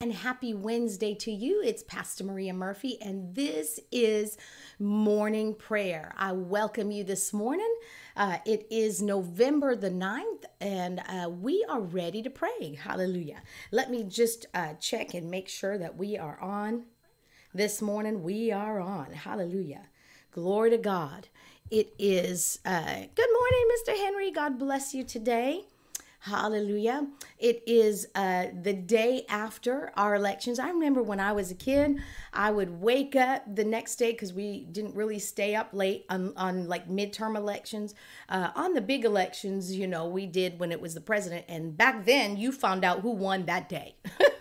and happy Wednesday to you. It's Pastor Maria Murphy, and this is morning prayer. I welcome you this morning. Uh, it is November the 9th, and uh, we are ready to pray. Hallelujah. Let me just uh, check and make sure that we are on this morning. We are on. Hallelujah. Glory to God. It is, uh, good morning, Mr. Henry. God bless you today. Hallelujah. It is uh, the day after our elections. I remember when I was a kid, I would wake up the next day because we didn't really stay up late on, on like midterm elections. Uh, on the big elections, you know, we did when it was the president. And back then, you found out who won that day.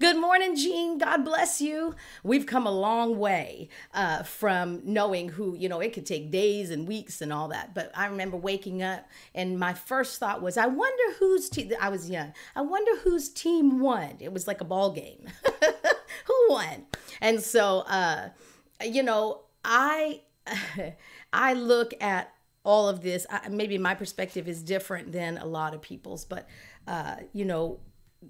Good morning, Jean. God bless you. We've come a long way uh, from knowing who, you know, it could take days and weeks and all that. But I remember waking up and my first thought was, I wonder whose team, I was young, I wonder whose team won. It was like a ball game. who won? And so, uh, you know, I, I look at all of this. I, maybe my perspective is different than a lot of people's, but, uh, you know,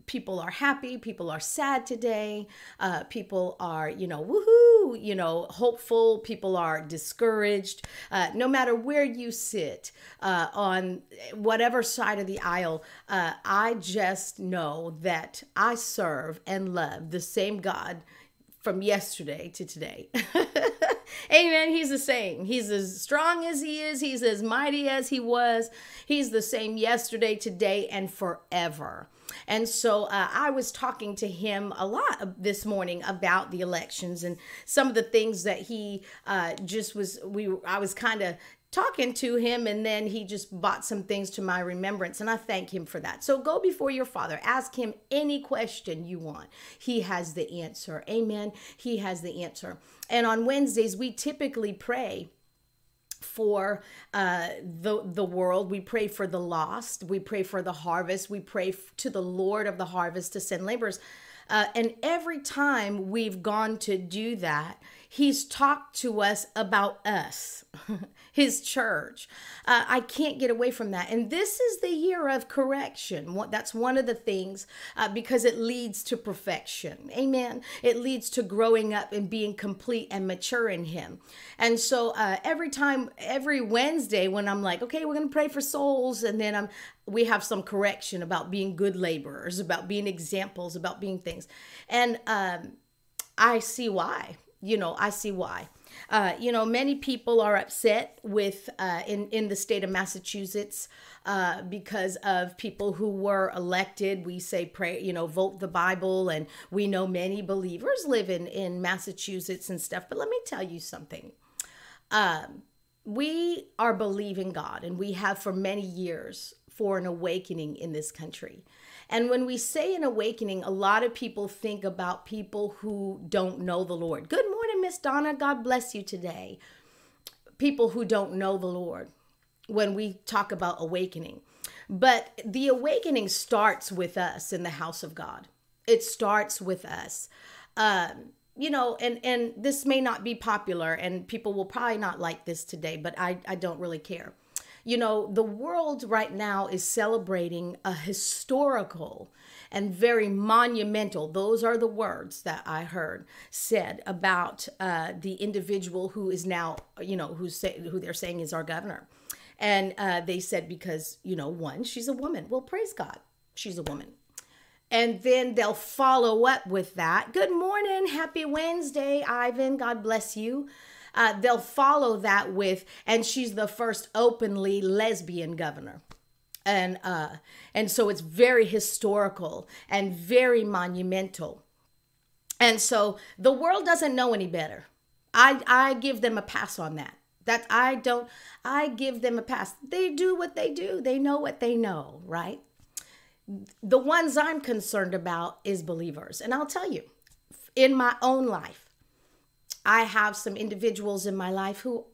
people are happy people are sad today uh, people are you know woohoo you know hopeful people are discouraged uh, no matter where you sit uh, on whatever side of the aisle uh, i just know that i serve and love the same god from yesterday to today Amen. He's the same. He's as strong as he is. He's as mighty as he was. He's the same yesterday, today, and forever. And so uh, I was talking to him a lot this morning about the elections and some of the things that he uh, just was. We I was kind of talking to him and then he just bought some things to my remembrance and I thank him for that. So go before your father, ask him any question you want. He has the answer. Amen. He has the answer. And on Wednesdays we typically pray for uh, the the world. We pray for the lost. We pray for the harvest. We pray to the Lord of the harvest to send laborers. Uh, and every time we've gone to do that, He's talked to us about us. his church. Uh, I can't get away from that. And this is the year of correction. That's one of the things uh, because it leads to perfection. Amen. It leads to growing up and being complete and mature in Him. And so uh, every time, every Wednesday, when I'm like, okay, we're going to pray for souls, and then I'm we have some correction about being good laborers, about being examples, about being things. And um, I see why. You know, I see why. Uh, you know, many people are upset with uh, in in the state of Massachusetts uh, because of people who were elected. We say pray, you know, vote the Bible, and we know many believers live in in Massachusetts and stuff. But let me tell you something. Um, we are believing God, and we have for many years for an awakening in this country. And when we say an awakening, a lot of people think about people who don't know the Lord. Good morning, Miss Donna. God bless you today. People who don't know the Lord when we talk about awakening. But the awakening starts with us in the house of God. It starts with us. Um, you know, and and this may not be popular, and people will probably not like this today, but I I don't really care. You know, the world right now is celebrating a historical and very monumental, those are the words that I heard said about uh, the individual who is now, you know, who's say, who they're saying is our governor. And uh, they said because, you know, one, she's a woman. Well, praise God, she's a woman. And then they'll follow up with that. Good morning. Happy Wednesday, Ivan. God bless you uh, they'll follow that with, and she's the first openly lesbian governor and uh, and so it's very historical and very monumental. And so the world doesn't know any better. I I give them a pass on that. That I don't. I give them a pass. They do what they do. They know what they know, right? The ones I'm concerned about is believers, and I'll tell you, in my own life, I have some individuals in my life who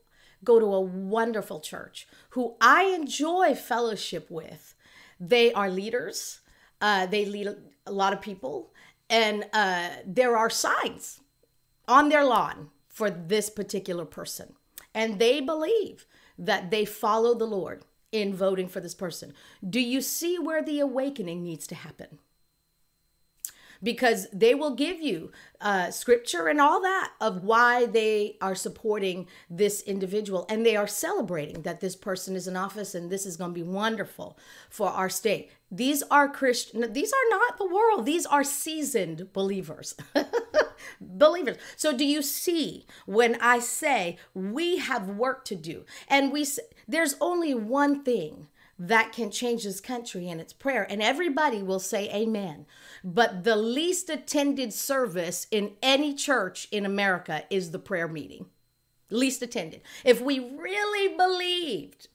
go to a wonderful church, who I enjoy fellowship with. They are leaders, uh, they lead a lot of people, and uh, there are signs on their lawn for this particular person. And they believe that they follow the Lord in voting for this person. Do you see where the awakening needs to happen? Because they will give you uh, scripture and all that of why they are supporting this individual and they are celebrating that this person is in office and this is going to be wonderful for our state. These are Christian, these are not the world, these are seasoned believers. believers. So do you see when I say we have work to do and we there's only one thing that can change this country and its prayer. And everybody will say amen. But the least attended service in any church in America is the prayer meeting. Least attended. If we really believed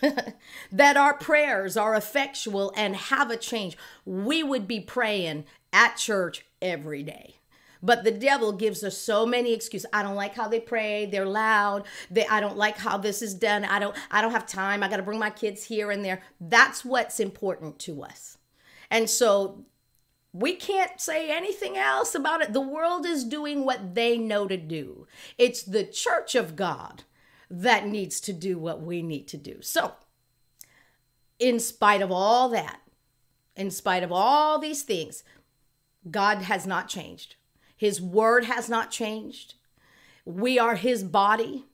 that our prayers are effectual and have a change, we would be praying at church every day. But the devil gives us so many excuses. I don't like how they pray. They're loud. They I don't like how this is done. I don't I don't have time. I got to bring my kids here and there. That's what's important to us. And so we can't say anything else about it. The world is doing what they know to do. It's the church of God that needs to do what we need to do. So, in spite of all that, in spite of all these things, God has not changed. His word has not changed. We are his body.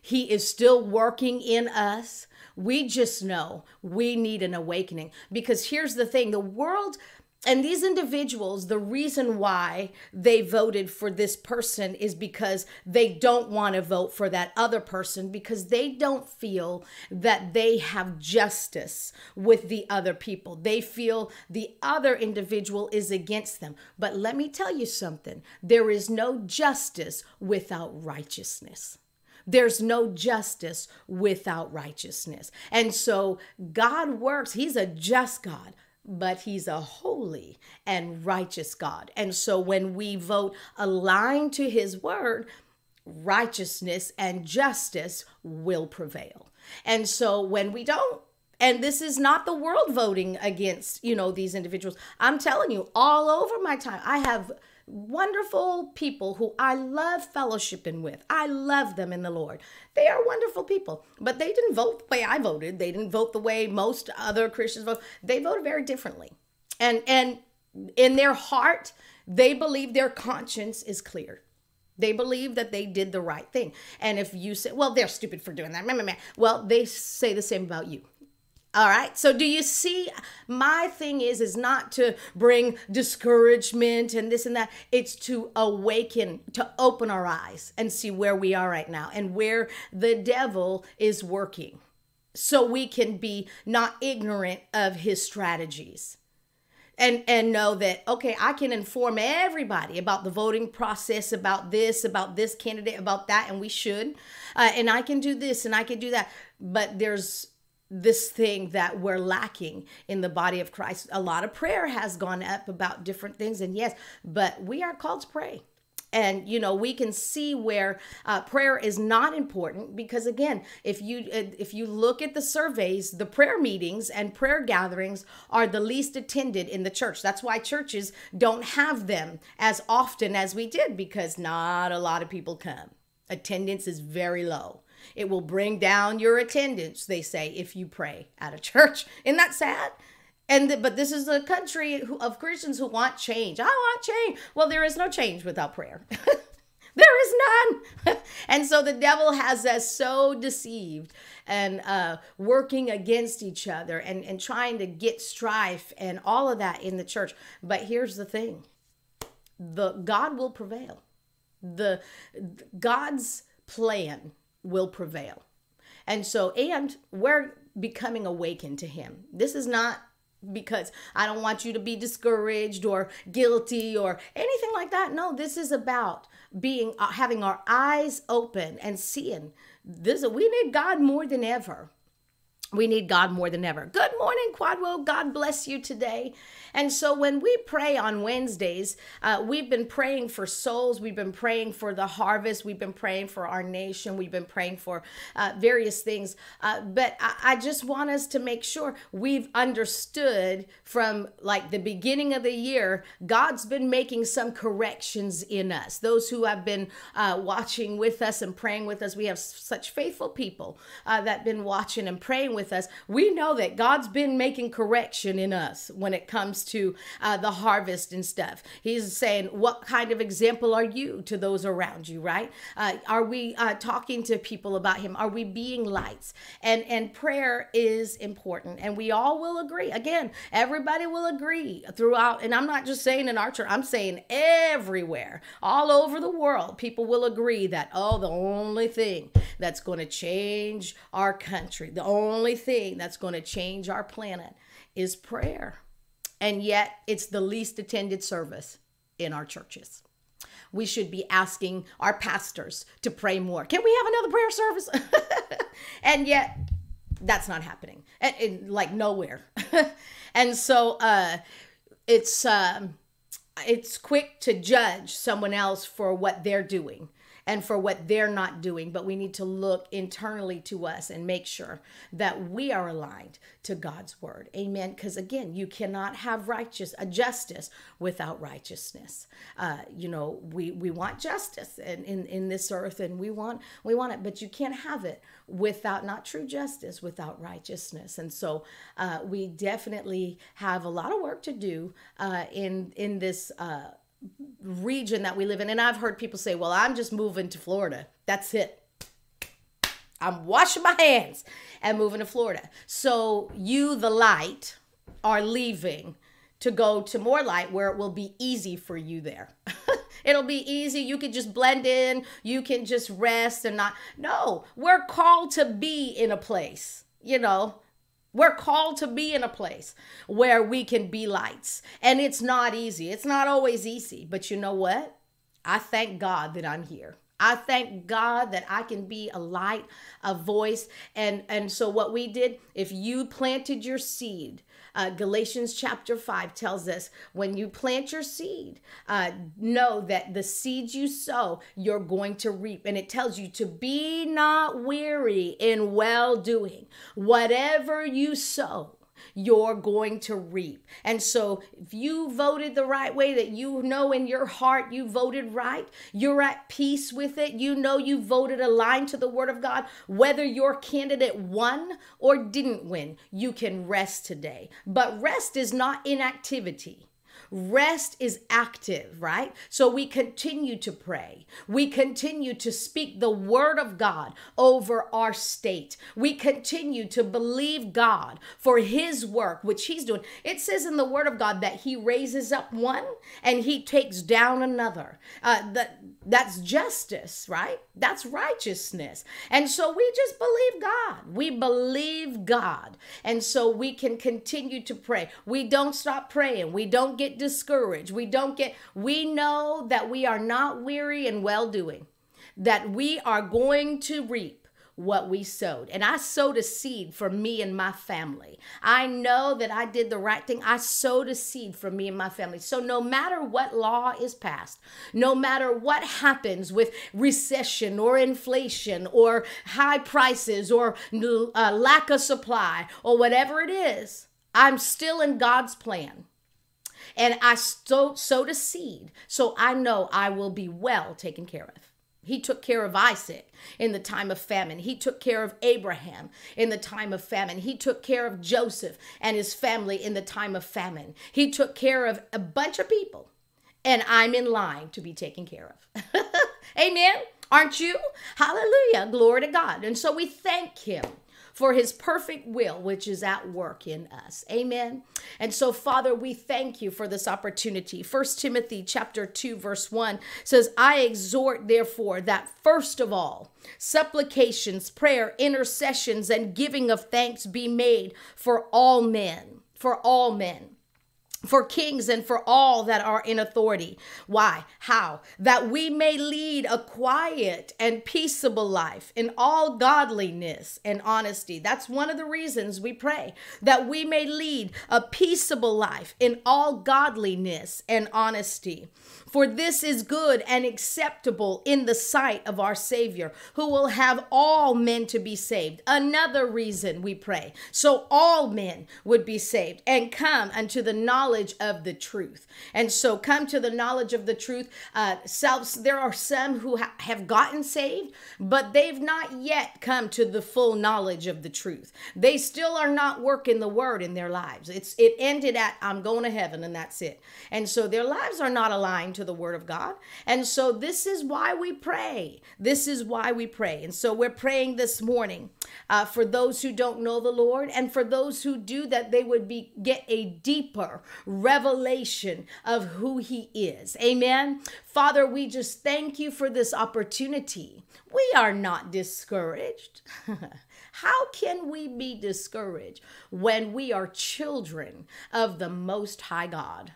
He is still working in us. We just know we need an awakening because here's the thing the world and these individuals, the reason why they voted for this person is because they don't want to vote for that other person because they don't feel that they have justice with the other people. They feel the other individual is against them. But let me tell you something there is no justice without righteousness. There's no justice without righteousness. And so God works, He's a just God but he's a holy and righteous God. And so when we vote aligned to his word, righteousness and justice will prevail. And so when we don't, and this is not the world voting against, you know, these individuals. I'm telling you, all over my time, I have wonderful people who I love fellowshipping with. I love them in the Lord. They are wonderful people, but they didn't vote the way I voted. They didn't vote the way most other Christians vote. They voted very differently. And and in their heart, they believe their conscience is clear. They believe that they did the right thing. And if you say, well, they're stupid for doing that, well, they say the same about you. All right. So do you see my thing is is not to bring discouragement and this and that. It's to awaken, to open our eyes and see where we are right now and where the devil is working. So we can be not ignorant of his strategies. And and know that okay, I can inform everybody about the voting process, about this, about this candidate, about that and we should. Uh, and I can do this and I can do that. But there's this thing that we're lacking in the body of Christ. A lot of prayer has gone up about different things, and yes, but we are called to pray. And you know we can see where uh, prayer is not important because again, if you uh, if you look at the surveys, the prayer meetings and prayer gatherings are the least attended in the church. That's why churches don't have them as often as we did because not a lot of people come. Attendance is very low. It will bring down your attendance, they say, if you pray at a church. Isn't that sad? And but this is a country of Christians who want change. I want change. Well, there is no change without prayer. there is none. and so the devil has us so deceived and uh, working against each other and, and trying to get strife and all of that in the church. But here's the thing the God will prevail. The God's plan will prevail. And so, and we're becoming awakened to Him. This is not because I don't want you to be discouraged or guilty or anything like that. No, this is about being uh, having our eyes open and seeing this. We need God more than ever we need God more than ever. Good morning, Quadwo. God bless you today. And so, when we pray on Wednesdays, uh, we've been praying for souls. We've been praying for the harvest. We've been praying for our nation. We've been praying for uh, various things. Uh, but I, I, just want us to make sure we've understood from like the beginning of the year, God's been making some corrections in us. Those who have been uh, watching with us and praying with us, we have such faithful people uh, that have been watching and praying with us, we know that God's been making correction in us when it comes to uh, the harvest and stuff. He's saying, What kind of example are you to those around you, right? Uh, are we uh, talking to people about Him? Are we being lights? And, and prayer is important. And we all will agree. Again, everybody will agree throughout. And I'm not just saying in our church, I'm saying everywhere, all over the world, people will agree that, oh, the only thing that's going to change our country, the only thing that's going to change our planet is prayer. And yet, it's the least attended service in our churches. We should be asking our pastors to pray more. Can we have another prayer service? and yet, that's not happening, and, and like nowhere. and so, uh, it's um, it's quick to judge someone else for what they're doing and for what they're not doing. But we need to look internally to us and make sure that we are aligned to God's word. Amen. Because again, you cannot have righteous a justice without righteousness. Uh, you know, we we want justice in, in in this earth, and we want we want it, but you can't have it without not true justice without righteousness. And so uh, we definitely have a lot of work to do uh, in in this. Region that we live in. And I've heard people say, well, I'm just moving to Florida. That's it. I'm washing my hands and moving to Florida. So you, the light, are leaving to go to more light where it will be easy for you there. It'll be easy. You can just blend in. You can just rest and not. No, we're called to be in a place, you know, we're called to be in a place where we can be lights. And it's not easy. It's not always easy. But you know what? I thank God that I'm here. I thank God that I can be a light, a voice. And and so what we did, if you planted your seed uh, Galatians chapter 5 tells us when you plant your seed, uh, know that the seeds you sow, you're going to reap. And it tells you to be not weary in well doing. Whatever you sow, you're going to reap. And so, if you voted the right way, that you know in your heart you voted right, you're at peace with it, you know you voted aligned to the Word of God, whether your candidate won or didn't win, you can rest today. But rest is not inactivity. Rest is active, right? So we continue to pray. We continue to speak the word of God over our state. We continue to believe God for his work, which he's doing. It says in the word of God that he raises up one and he takes down another. Uh, that, that's justice, right? That's righteousness. And so we just believe God. We believe God. And so we can continue to pray. We don't stop praying. We don't get discouraged. We don't get, we know that we are not weary in well doing, that we are going to reap what we sowed. And I sowed a seed for me and my family. I know that I did the right thing. I sowed a seed for me and my family. So no matter what law is passed, no matter what happens with recession or inflation or high prices or uh, lack of supply or whatever it is, I'm still in God's plan and I sowed, a seed. So I know I will be well taken care of. He took care of Isaac in the time of famine. He took care of Abraham in the time of famine. He took care of Joseph and his family in the time of famine. He took care of a bunch of people, and I'm in line to be taken care of. Amen. Aren't you? Hallelujah. Glory to God. And so we thank him for his perfect will, which is at work in us. Amen. And so, Father, we thank you for this opportunity. First Timothy chapter 2, verse 1 says, I exhort, therefore, that first of all, supplications, prayer, intercessions, and giving of thanks be made for all men, for all men for kings and for all that are in authority. Why? How? That we may lead a quiet and peaceable life in all godliness and honesty. That's one of the reasons we pray that we may lead a peaceable life in all godliness and honesty. For this is good and acceptable in the sight of our Savior, who will have all men to be saved. Another reason we pray, so all men would be saved and come unto the knowledge knowledge of the truth. And so come to the knowledge of the truth. Uh, self, there are some who ha- have gotten saved, but they've not yet come to the full knowledge of the truth. They still are not working the word in their lives. It's it ended at I'm going to heaven and that's it. And so their lives are not aligned to the word of God. And so this is why we pray. This is why we pray. And so we're praying this morning uh, for those who don't know the Lord and for those who do that they would be get a deeper revelation of who he is. Amen. Father, we just thank you for this opportunity. We are not discouraged. How can we be discouraged when we are children of the Most High God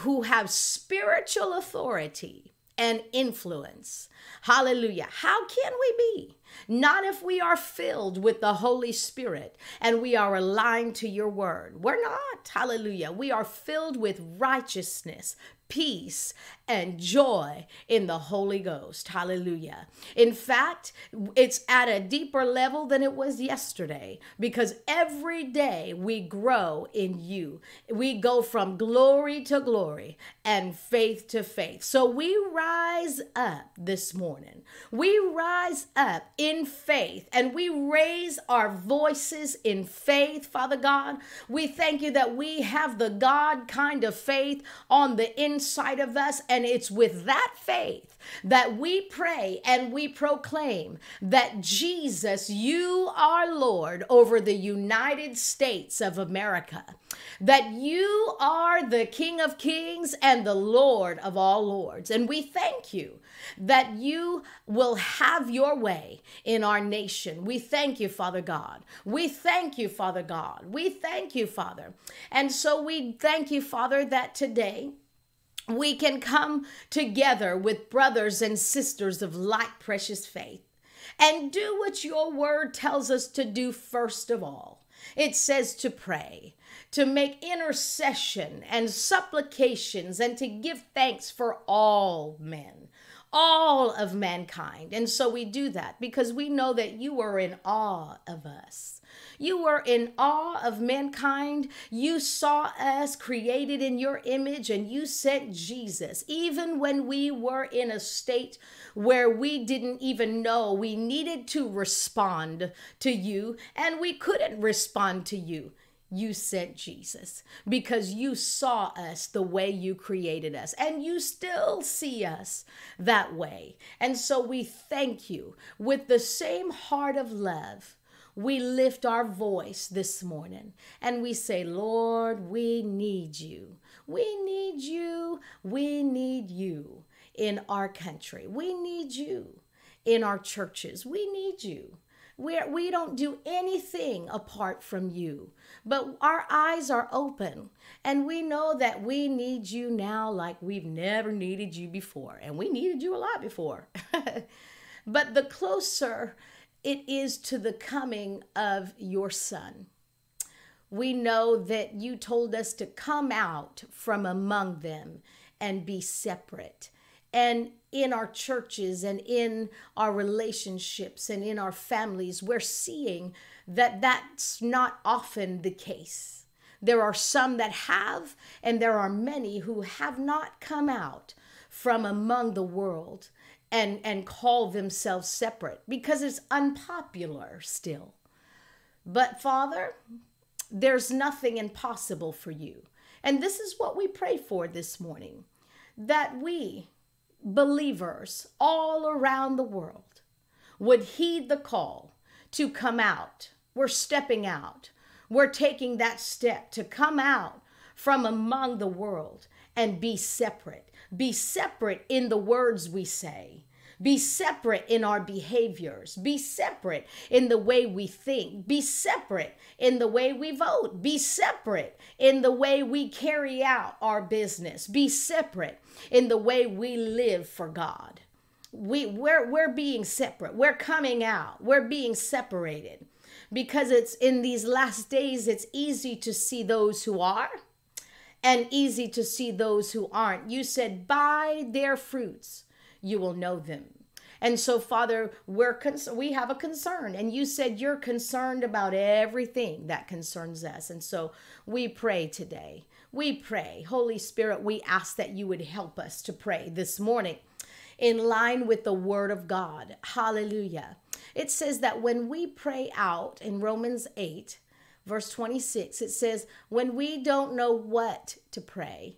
who have spiritual authority and influence? Hallelujah. How can we be? Not if we are filled with the Holy Spirit and we are aligned to your word. We're not. Hallelujah. We are filled with righteousness, peace, and joy in the Holy Ghost. Hallelujah. In fact, it's at a deeper level than it was yesterday because every day we grow in you. We go from glory to glory and faith to faith. So we rise up this morning. We rise up in faith and we raise our voices in faith, Father God. We thank you that we have the God kind of faith on the inside of us and and it's with that faith that we pray and we proclaim that Jesus, you are Lord over the United States of America, that you are the King of Kings and the Lord of all Lords. And we thank you that you will have your way in our nation. We thank you, Father God. We thank you, Father God. We thank you, Father. And so we thank you, Father, that today, we can come together with brothers and sisters of like precious faith and do what your word tells us to do first of all. It says to pray, to make intercession and supplications, and to give thanks for all men, all of mankind. And so we do that because we know that you are in awe of us. You were in awe of mankind. You saw us created in your image and you sent Jesus, even when we were in a state where we didn't even know we needed to respond to you and we couldn't respond to you you sent Jesus because you saw us the way you created us and you still see us that way. And so we thank you with the same heart of love we lift our voice this morning and we say, Lord, we need you. We need you. We need you in our country. We need you in our churches. We need you. We're, we don't do anything apart from you, but our eyes are open and we know that we need you now like we've never needed you before. And we needed you a lot before. but the closer it is to the coming of your Son. We know that you told us to come out from among them and be separate. And in our churches and in our relationships and in our families, we're seeing that that's not often the case. There are some that have, and there are many who have not come out from among the world and and call themselves separate because it's unpopular still. But Father, there's nothing impossible for you. And this is what we pray for this morning that we believers all around the world would heed the call to come out. We're stepping out. We're taking that step to come out from among the world and be separate. Be separate in the words we say. Be separate in our behaviors. Be separate in the way we think. Be separate in the way we vote. Be separate in the way we carry out our business. Be separate in the way we live for God. We, we're, we're being separate. We're coming out. We're being separated because it's in these last days, it's easy to see those who are and easy to see those who aren't. You said, by their fruits you will know them. And so, Father, we're cons- we have a concern, and you said you're concerned about everything that concerns us. And so, we pray today. we pray. Holy Spirit, we ask that you would help us to pray this morning in line with the word of God. Hallelujah. It says that when we pray out in Romans 8, verse 26, it says, when we don't know what to pray,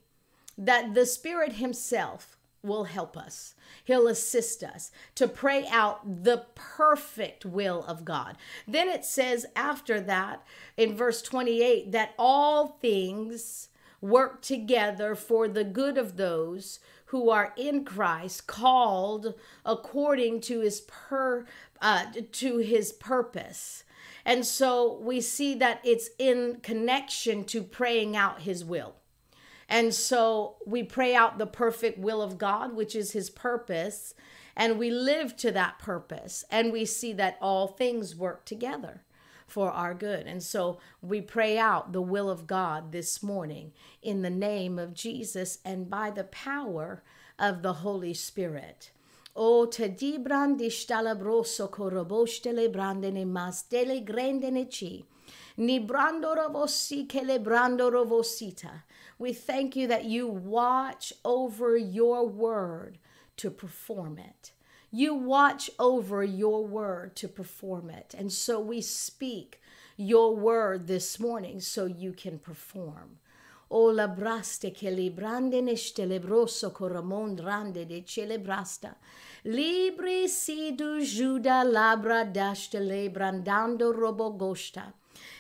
that the Spirit Himself will help us. He'll assist us to pray out the perfect will of God. Then it says after that in verse 28 that all things work together for the good of those who are in Christ, called according to his per uh, to his purpose. And so we see that it's in connection to praying out his will. And so we pray out the perfect will of God, which is his purpose, and we live to that purpose. And we see that all things work together for our good. And so we pray out the will of God this morning in the name of Jesus and by the power of the Holy Spirit. O te di brandi stalabroso corobostele brandene mas dele grandene ci. Ni brando rovosi che le brando rovosita. We thank you that you watch over your word to perform it. You watch over your word to perform it. And so we speak your word this morning so you can perform. O la braste che librande neste lebroso coramon rande de celebrasta. Libri si du juda labra daste lebrandando robogosta.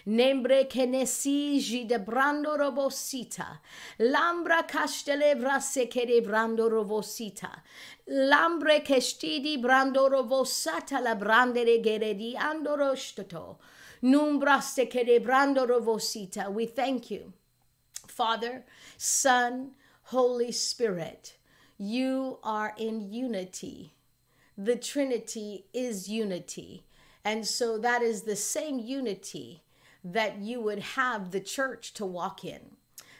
Nembre che ne si de brando robosita. Lambra castele brasse che de brando robosita. Lambre che stidi brando robosata la brande de gere di andorostoto. Numbraste che de brando robosita. We thank you. Father, Son, Holy Spirit, you are in unity. The Trinity is unity. And so that is the same unity that you would have the church to walk in,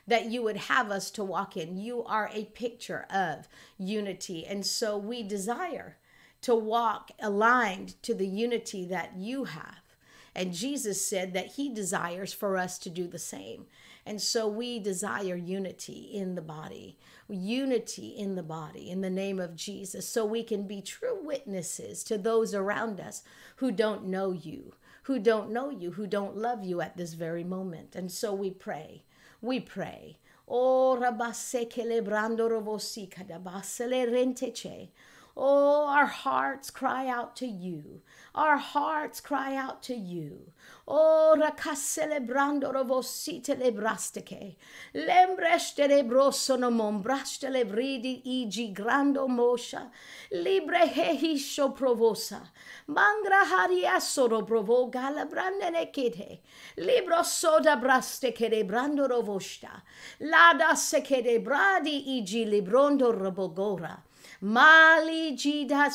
that you would have us to walk in. You are a picture of unity. And so we desire to walk aligned to the unity that you have. And Jesus said that he desires for us to do the same. And so we desire unity in the body, unity in the body in the name of Jesus, so we can be true witnesses to those around us who don't know you, who don't know you, who don't love you at this very moment. And so we pray, we pray. Oh, rabasse celebrando rovosi cadabasele rentece. Oh, our hearts cry out to you. Our hearts cry out to you. Oh, racaselebrando rovosite lebrasteke. Lembreste lebroso no mombraste lebridi igi grando mosha. Libre hehisho provosa. Mangra hariasoro provo galabrande nekite. Libro soda braste che brando rovosta. Lada se che bradi igi librondo robogora. Mali jida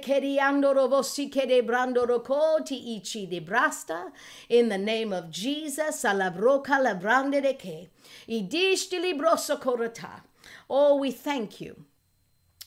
keriando rovosi kede brando rokoti ichi de brasta. In the name of Jesus, alabroka labrande de ke. Idishti libroso korata. Oh, we thank you.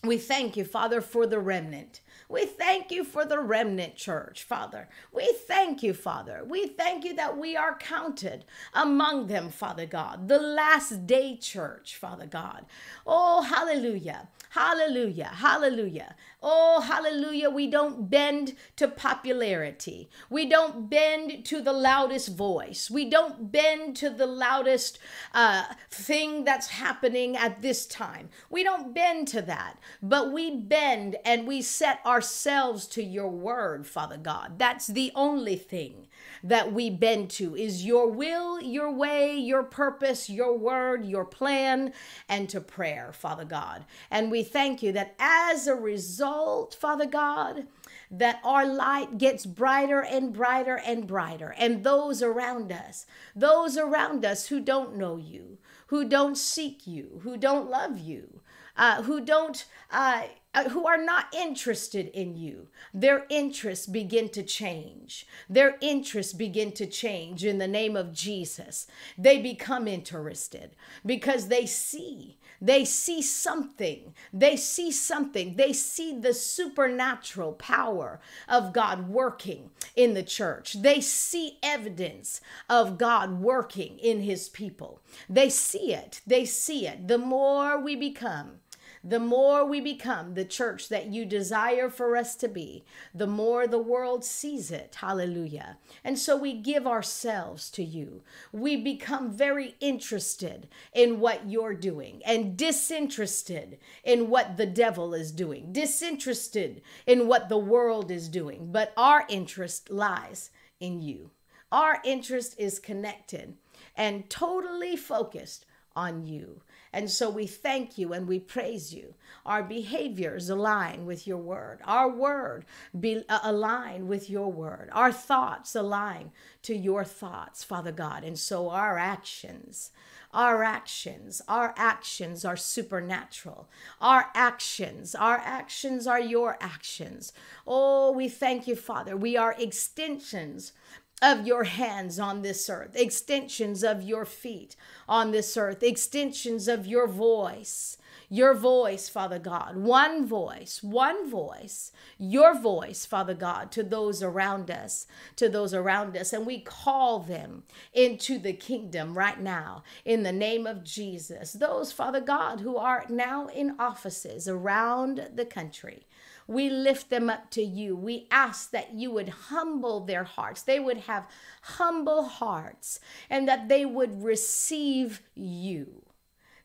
We thank you, Father, for the remnant. We thank you for the remnant church, Father. We thank you, Father. We thank you that we are counted among them, Father God. The last day church, Father God. Oh, hallelujah. Hallelujah. Hallelujah. Oh, hallelujah. We don't bend to popularity. We don't bend to the loudest voice. We don't bend to the loudest uh, thing that's happening at this time. We don't bend to that, but we bend and we set ourselves to your word, Father God. That's the only thing that we bend to is your will, your way, your purpose, your word, your plan, and to prayer, Father God. And we thank you that as a result, Father God, that our light gets brighter and brighter and brighter. And those around us, those around us who don't know you, who don't seek you, who don't love you, uh, who don't uh, uh, who are not interested in you their interests begin to change their interests begin to change in the name of jesus they become interested because they see They see something. They see something. They see the supernatural power of God working in the church. They see evidence of God working in his people. They see it. They see it. The more we become the more we become the church that you desire for us to be, the more the world sees it. Hallelujah. And so we give ourselves to you. We become very interested in what you're doing and disinterested in what the devil is doing, disinterested in what the world is doing. But our interest lies in you. Our interest is connected and totally focused on you. And so we thank you and we praise you. Our behaviors align with your word. Our word be uh, align with your word. Our thoughts align to your thoughts, Father God. And so our actions, our actions, our actions are supernatural. Our actions, our actions are your actions. Oh, we thank you, Father. We are extensions of your hands on this earth, extensions of your feet on this earth, extensions of your voice. Your voice, Father God, one voice, one voice, your voice, Father God, to those around us, to those around us. And we call them into the kingdom right now in the name of Jesus. Those, Father God, who are now in offices around the country. We lift them up to you. We ask that you would humble their hearts. They would have humble hearts and that they would receive you.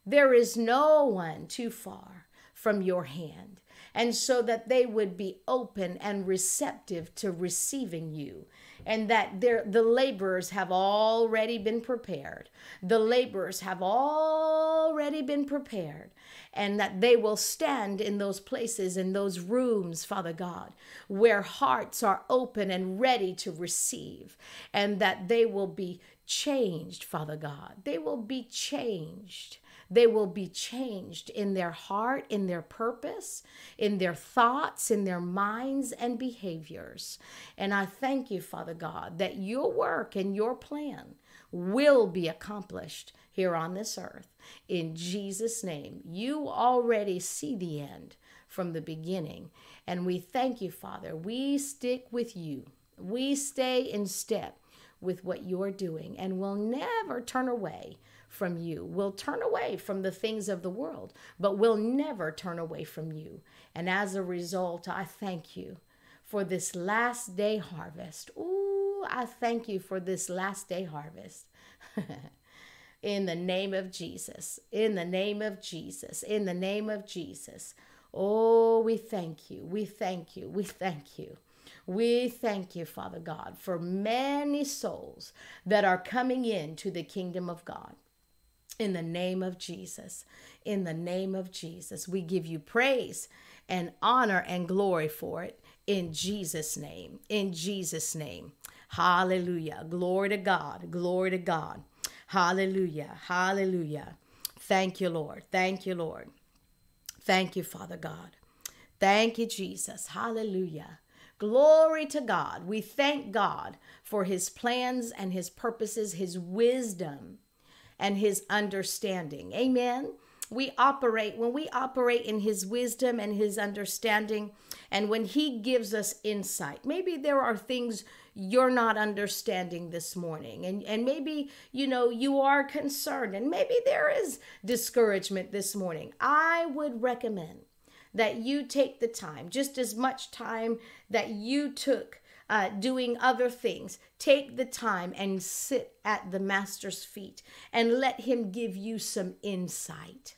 There is no one too far from your hand. And so that they would be open and receptive to receiving you and that the laborers have already been prepared. The laborers have already been prepared, and that they will stand in those places, in those rooms, Father God, where hearts are open and ready to receive, and that they will be changed, Father God. They will be changed they will be changed in their heart, in their purpose, in their thoughts, in their minds and behaviors. And I thank you, Father God, that your work and your plan will be accomplished here on this earth. In Jesus' name, you already see the end from the beginning. And we thank you, Father. We stick with you, we stay in step with what you're doing, and we'll never turn away from you. We'll turn away from the things of the world, but we'll never turn away from you. And as a result, I thank you for this last day harvest. Ooh, I thank you for this last day harvest. in the name of Jesus, in the name of Jesus, in the name of Jesus. Oh, we thank you. We thank you. We thank you. We thank you, Father God, for many souls that are coming into the kingdom of God. In the name of Jesus, in the name of Jesus, we give you praise and honor and glory for it in Jesus' name. In Jesus' name. Hallelujah. Glory to God. Glory to God. Hallelujah. Hallelujah. Thank you, Lord. Thank you, Lord. Thank you, Father God. Thank you, Jesus. Hallelujah. Glory to God. We thank God for his plans and his purposes, his wisdom and his understanding. Amen. We operate, when we operate in his wisdom and his understanding, and when he gives us insight, maybe there are things you're not understanding this morning and and maybe you know you are concerned and maybe there is discouragement this morning i would recommend that you take the time just as much time that you took uh, doing other things, take the time and sit at the Master's feet and let Him give you some insight.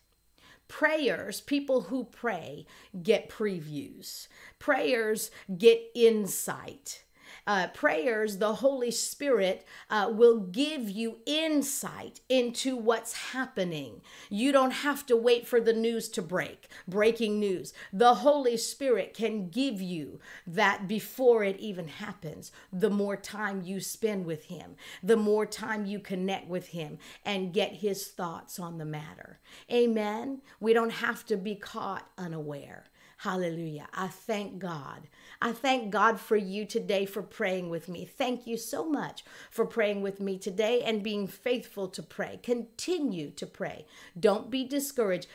Prayers, people who pray get previews. Prayers get insight uh, prayers, the Holy Spirit uh, will give you insight into what's happening. You don't have to wait for the news to break, breaking news. The Holy Spirit can give you that before it even happens. The more time you spend with Him, the more time you connect with Him and get His thoughts on the matter. Amen. We don't have to be caught unaware. Hallelujah. I thank God. I thank God for you today for praying with me. Thank you so much for praying with me today and being faithful to pray. Continue to pray. Don't be discouraged.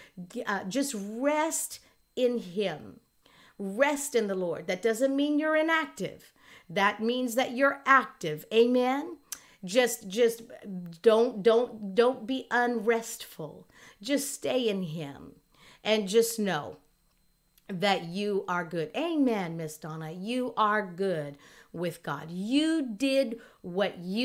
Uh, just rest in Him. Rest in the Lord. That doesn't mean you're inactive. That means that you're active. Amen just just don't don't don't be unrestful just stay in him and just know that you are good. Amen, Miss Donna. You are good with God. You did what you